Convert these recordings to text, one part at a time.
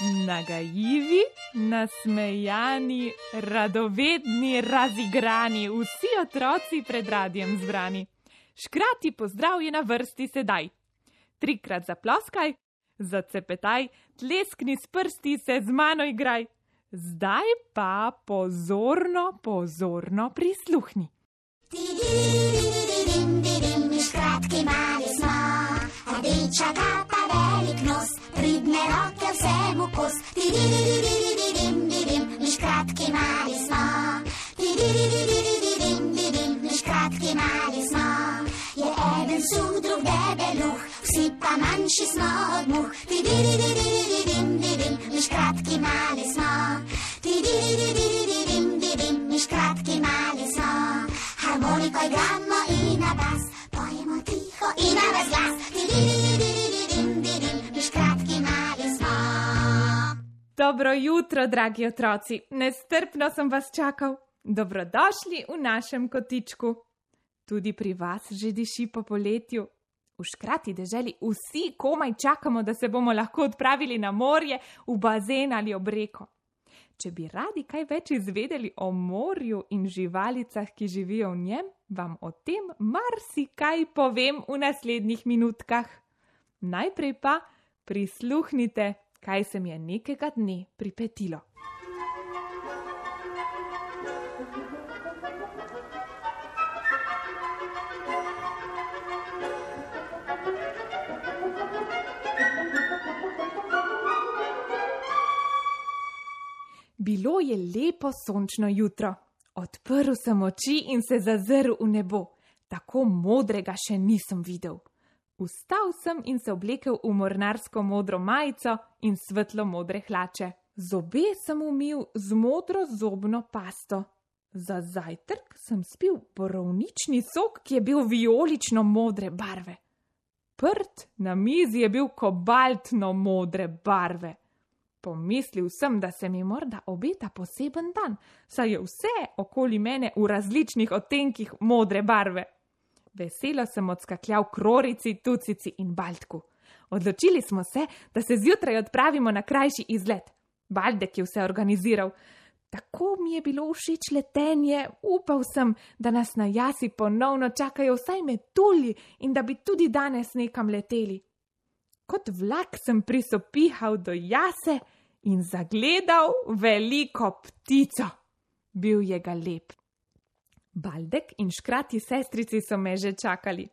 Nagajivi, nasmejani, radovedni, razigrani, vsi otroci pred radijem zbrani. Škrati pozdrav je na vrsti sedaj. Trikrat zaploskaj, zacepetaj, tleskni s prsti se z mano igraj. Zdaj pa pozorno, pozorno prisluhni. Škratki mali smo, rdeča kapa, velik nos, pridne roke vsemu kos. Škratki mali smo, škratki mali smo. Je eden suh, drug debeluh, vsi pa manjši smo od muh. Škratki mali smo, škratki mali smo. Harmoniko igramo in na bas, Dobro jutro, dragi otroci, nestrpno sem vas čakal. Dobrodošli v našem kotičku. Tudi pri vas že diši po poletju. V škrati deželi vsi komaj čakamo, da se bomo lahko odpravili na morje, v bazen ali ob reko. Če bi radi kaj več izvedeli o morju in živalicah, ki živijo v njem, vam o tem marsikaj povem v naslednjih minutkah. Najprej pa prisluhnite, kaj se mi je nekega dne pripetilo. Bilo je lepo sončno jutro. Odprl sem oči in se zazrl v nebo. Tako modrega še nisem videl. Vstal sem in se oblekel v mornarsko modro majico in svetlo modre hlače. Zobe sem umil z modro zobno pasto. Za zajtrk sem spil borovnični sok, ki je bil vijolično modre barve. Prt na mizi je bil kobaltno modre barve. Pomislil sem, da se mi morda obeta poseben dan, saj je vse okoli mene v različnih odtenkih modre barve. Veselo sem odskakljal krorici, tucici in baltku. Odločili smo se, da se zjutraj odpravimo na krajši izlet. Baldek je vse organiziral. Tako mi je bilo všeč letenje, upal sem, da nas na jasi ponovno čakajo vsaj metulji in da bi tudi danes nekam leteli. Kot vlak sem prisopihal do jase in zagledal veliko ptico. Bil je ga lep. Baldek in škrati sestrici so me že čakali.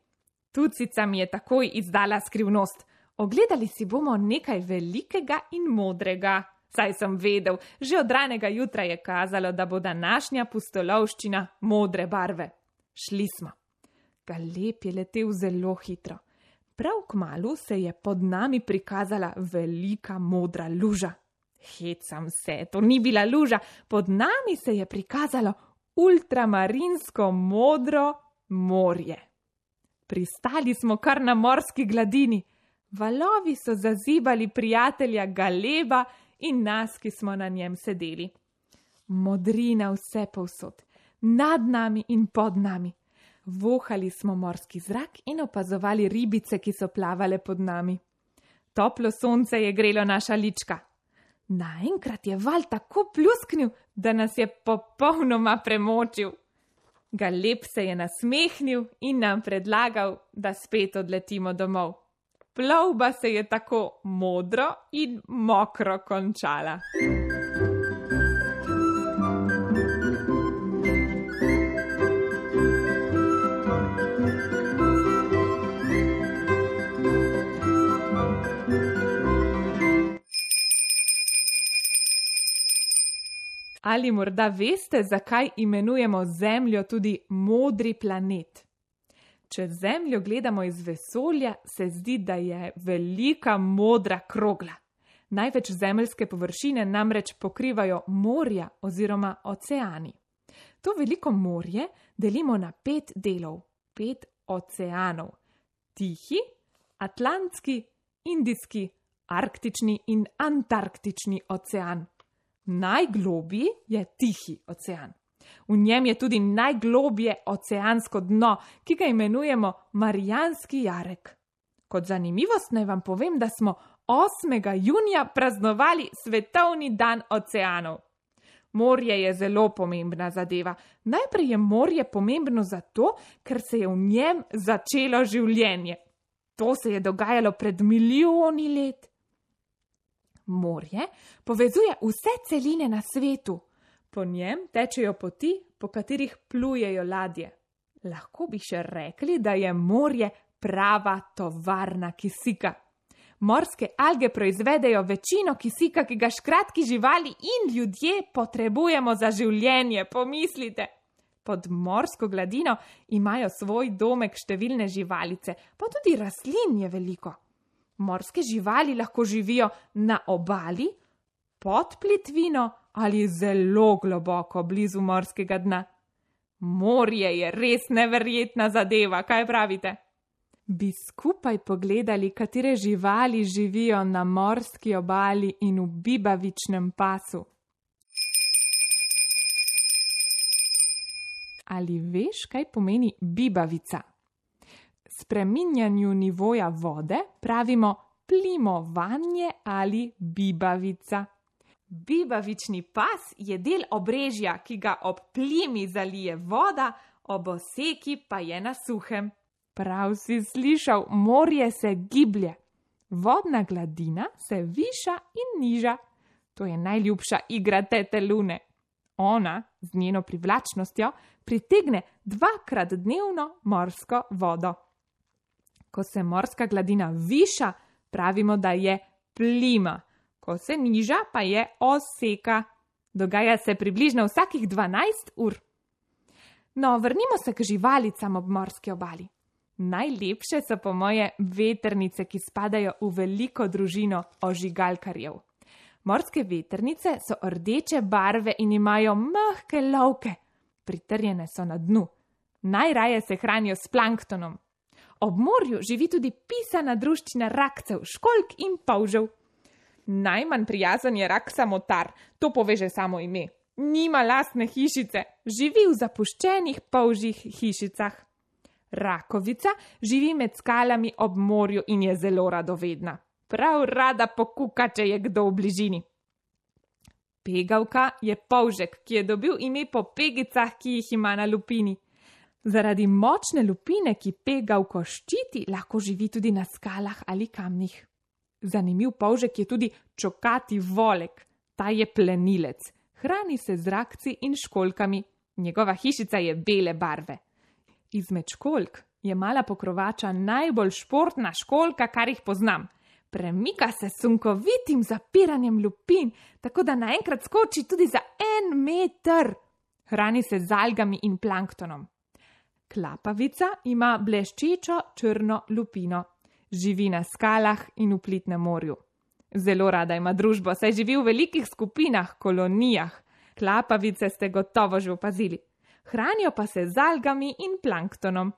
Tucica mi je takoj izdala skrivnost. Ogledali si bomo nekaj velikega in modrega. Saj sem vedel, že od ranega jutra je kazalo, da bo današnja pustolovščina modre barve. Šli smo. Galep je letel zelo hitro. Prav k malu se je pod nami prikazala velika modra luža. Hecam se, to ni bila luža, pod nami se je prikazalo ultramarinsko modro morje. Pristali smo kar na morski gladini, valovi so zazibali prijatelja Galeba in nas, ki smo na njem sedeli. Modrina vse povsod, nad nami in pod nami. Vohali smo morski zrak in opazovali ribice, ki so plavale pod nami. Toplo sonce je grelo naša lička. Naenkrat je val tako plusknil, da nas je popolnoma premočil. Galep se je nasmehnil in nam predlagal, da spet odletimo domov. Plovba se je tako modro in mokro končala. Ali morda veste, zakaj imenujemo Zemljo tudi modri planet? Če Zemljo gledamo iz vesolja, se zdi, da je velika modra krogla. Največ zemeljske površine namreč pokrivajo morja oziroma oceani. To veliko morje delimo na pet delov, pet oceanov: Tihi, Atlantski, Indijski, Arktični in Antarktični ocean. Najglobji je Tihi ocean. V njem je tudi najglobje oceansko dno, ki ga imenujemo Marijanski jarek. Kot zanimivost naj vam povem, da smo 8. junija praznovali Svetovni dan oceanov. Morje je zelo pomembna zadeva. Najprej je morje pomembno zato, ker se je v njem začelo življenje. To se je dogajalo pred milijoni let. Morje povezuje vse celine na svetu. Po njem tečejo poti, po katerih plujejo ladje. Lahko bi še rekli, da je morje prava tovarna kisika. Morske alge proizvedejo večino kisika, ki ga škratki živali in ljudje potrebujemo za življenje, pomislite. Pod morsko gladino imajo svoj domek številne živalice, pa tudi rastlin je veliko. Morske živali lahko živijo na obali, pod plitvino ali zelo globoko blizu morskega dna. Morje je res neverjetna zadeva, kaj pravite? Bi skupaj pogledali, katere živali živijo na morski obali in v bibavičnem pasu. Ali veš, kaj pomeni bibavica? Spreminjanju nivoja vode pravimo plimovanje ali bibavica. Bibavični pas je del obrežja, ki ga ob plimi zalije voda, ob oseki pa je na suhem. Prav si slišal, morje se giblje, vodna gladina se viša in niža. To je najljubša igra tete lune. Ona z njeno privlačnostjo pritegne dvakrat dnevno morsko vodo ko se morska gladina viša, pravimo, da je plima, ko se niža, pa je oseka. Dogaja se približno vsakih 12 ur. No, vrnimo se k živalicam ob morski obali. Najlepše so po moje veternice, ki spadajo v veliko družino ožigalkarjev. Morske veternice so rdeče barve in imajo mehke lovke, pritrjene so na dnu. Najraje se hranijo s planktonom, Ob morju živi tudi pisana druščina rakcev, školk in pavžev. Najmanj prijazen je rak samotar, to poveže samo ime. Nima lastne hišice, živi v zapuščenih pavžjih hišicah. Rakovica živi med skalami ob morju in je zelo radovedna. Prav rada pokuka, če je kdo v bližini. Pegavka je pavžek, ki je dobil ime po pegicah, ki jih ima na lupini. Zaradi močne lupine, ki pega v koščiti, lahko živi tudi na skalah ali kamnih. Zanimiv polžek je tudi čokati volek, ta je plenilec, hrani se z rakci in školkami, njegova hišica je bele barve. Izmed školk je mala pokrovača najbolj športna školka, kar jih poznam. Premika se sunkovitim zapiranjem lupin, tako da naenkrat skoči tudi za en meter. Hrani se z algami in planktonom. Klapavica ima bleščečo črno lupino, živi na skalah in v plitnem morju. Zelo rada ima družbo, saj živi v velikih skupinah, kolonijah. Klapavice ste gotovo že opazili. Hranijo pa se z algami in planktonom.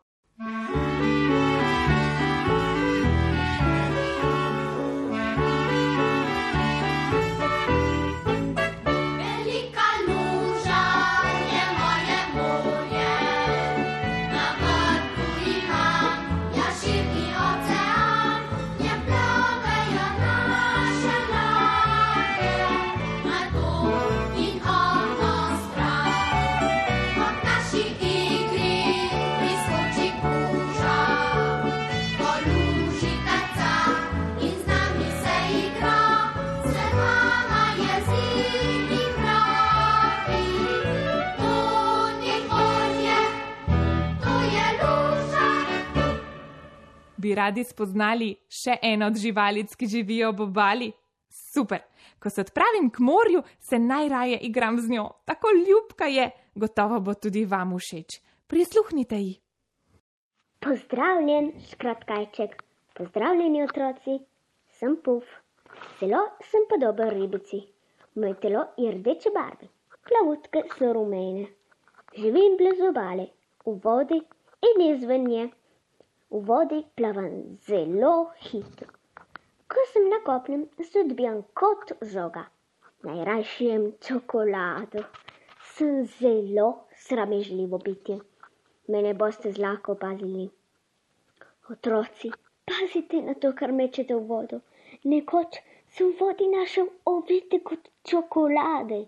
Bi radi spoznali še eno od živalic, ki živijo ob obali? Super! Ko se odpravim k morju, se najraje igram z njo, tako ljubka je, gotovo bo tudi vam všeč. Prisluhnite ji. Pozdravljen, škratkajček, pozdravljeni otroci, sem puf, zelo sem podoben ribici. Moje telo je rdeče barve, klavutke so rumene. Živim blizu obale, v vodi in izven nje v vodi plavam zelo hitro. Ko sem na kopnem, se odbijam kot žoga. Najrajši jem čokolado. Sem zelo sramežljivo bitje. Mene boste zlahka opazili. Otroci, pazite na to, kar mečete v vodo. Nekoč sem v vodi našel ovite kot čokolade.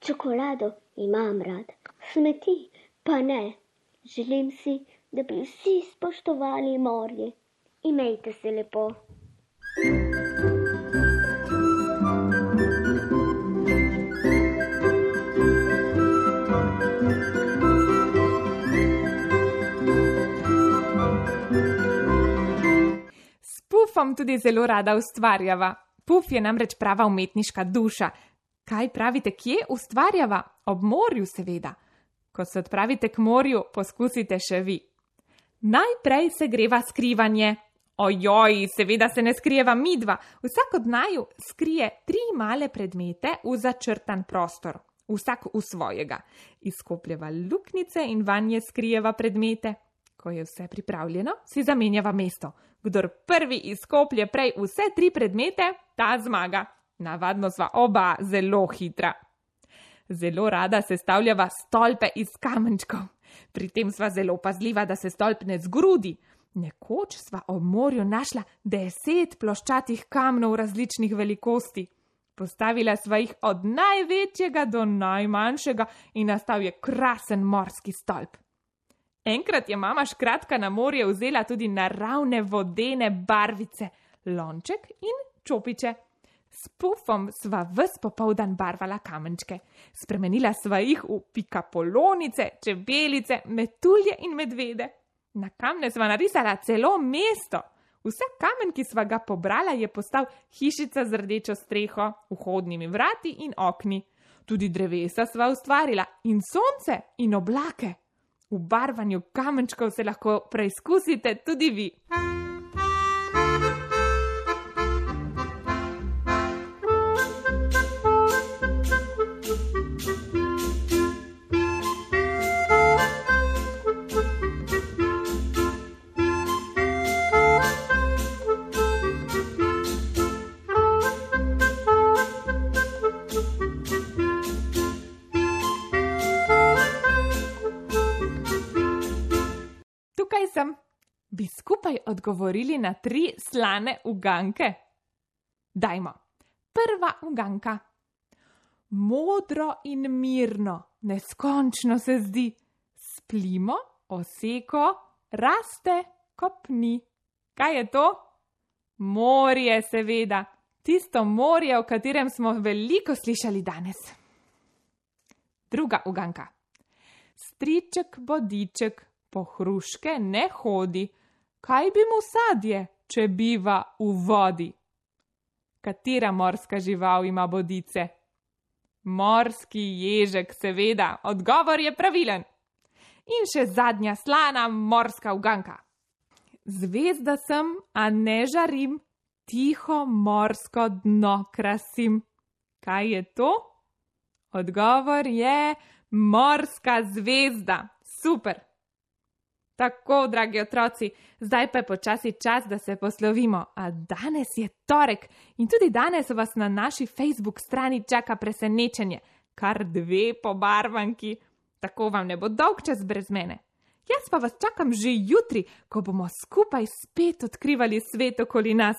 Čokolado imam rad, smeti pa ne. Želim si, da bi vsi spoštovali morje. Imejte se lepo. S pufom tudi zelo rada ustvarjava. Puf je namreč prava umetniška duša. Kaj pravite, kje ustvarjava? Ob morju, seveda. Ko se odpravite k morju, poskusite še vi. Najprej se greva skrivanje. Ojoj, seveda se ne skrijeva midva. Vsak od naju skrije tri male predmete v začrtan prostor. Vsak v svojega. Izkopljeva luknjice in vanje skrijeva predmete. Ko je vse pripravljeno, si zamenjava mesto. Kdor prvi izkoplje prej vse tri predmete, ta zmaga. Navadno sva oba zelo hitra. Zelo rada sestavljava stolpe iz kamenčkov. Pri tem sva zelo pazljiva, da se stolp ne zgrudi. Nekoč sva ob morju našla deset ploščatih kamnov različnih velikosti. Postavila sva jih od največjega do najmanjšega in nastal je krasen morski stolp. Enkrat je mama škratka na morje vzela tudi naravne vodene barvice, lonček in čopiče. S pufom sva ves popoldan barvala kamenčke. Spremenila sva jih v pikapolonice, čebelice, metulje in medvede. Na kamne sva narisala celo mesto. Vsak kamen, ki sva ga pobrala, je postal hišica z rdečo streho, vhodnimi vrati in okni. Tudi drevesa sva ustvarila in sonce in oblake. V barvanju kamenčkov se lahko preizkusite tudi vi. Odgovorili na tri slane uganke? Dajmo. Prva uganka. Modro in mirno, neskončno se zdi, splimo, oseko, raste, kopni. Kaj je to? Morje, seveda, tisto morje, o katerem smo veliko slišali danes. Druga uganka. Striček, bodiček, po hruške ne hodi, kaj bi mu sadje, če biva v vodi? Katera morska žival ima bodice? Morski ježek, seveda, odgovor je pravilen. In še zadnja slana morska uganka. Zvezda sem, a ne žarim, tiho morsko dno krasim. Kaj je to? Odgovor je morska zvezda. Super! Tako, dragi otroci, zdaj pa je počasi čas, da se poslovimo. A danes je torek in tudi danes vas na naši Facebook strani čaka presenečenje, kar dve pobarvanki. Tako vam ne bo dolg čas brez mene. Jaz pa vas čakam že jutri, ko bomo skupaj spet odkrivali svet okoli nas.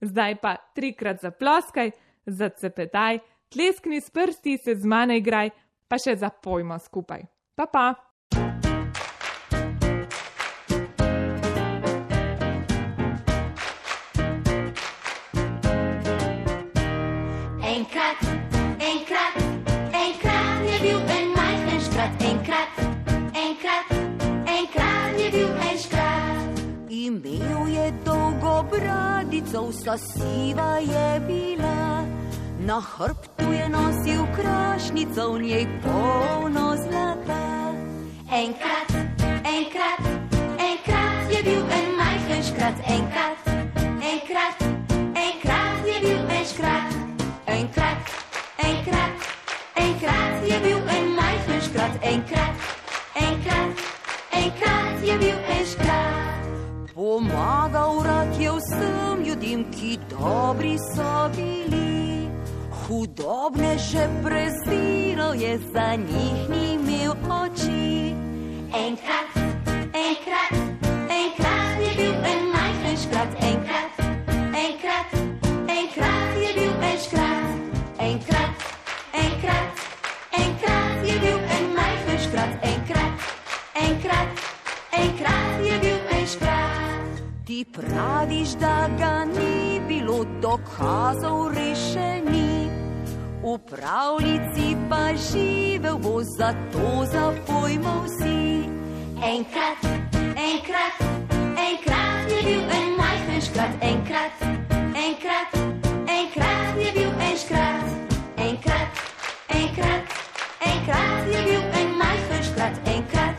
Zdaj pa trikrat zaploskaj, zacepetaj, tleskni s prsti, se z mano igraj, pa še zapojmo skupaj. Pa pa! Imel je dolgo bradico, vsa siva je bila. Na hrbtu je nosil krašnico, v njej polno zlata. Enkrat, enkrat, enkrat je bil en majhen škrat. Enkrat, enkrat, enkrat je bil en škrat. Enkrat, enkrat, enkrat je bil en majhen škrat. Enkrat, enkrat, enkrat je bil en škrat. Pomagal rad je vsem ljudem, ki dobri so bili. Hudobne že prezdiral je, za njih ni imel oči. Enkrat, enkrat, enkrat je bil en majhen škrat, enkrat, enkrat, enkrat je bil en škrat, enkrat, enkrat, enkrat je bil en majhen škrat, enkrat, enkrat, enkrat je bil Ti praviš, da ga ni bilo, dokazov rešeni. V pravljici pa živel bo, zato zapojmo vsi. Enkrat, enkrat, enkrat je bil en majhen škrat, enkrat, enkrat, enkrat je bil en škrat, enkrat, enkrat, enkrat je bil en majhen škrat, enkrat.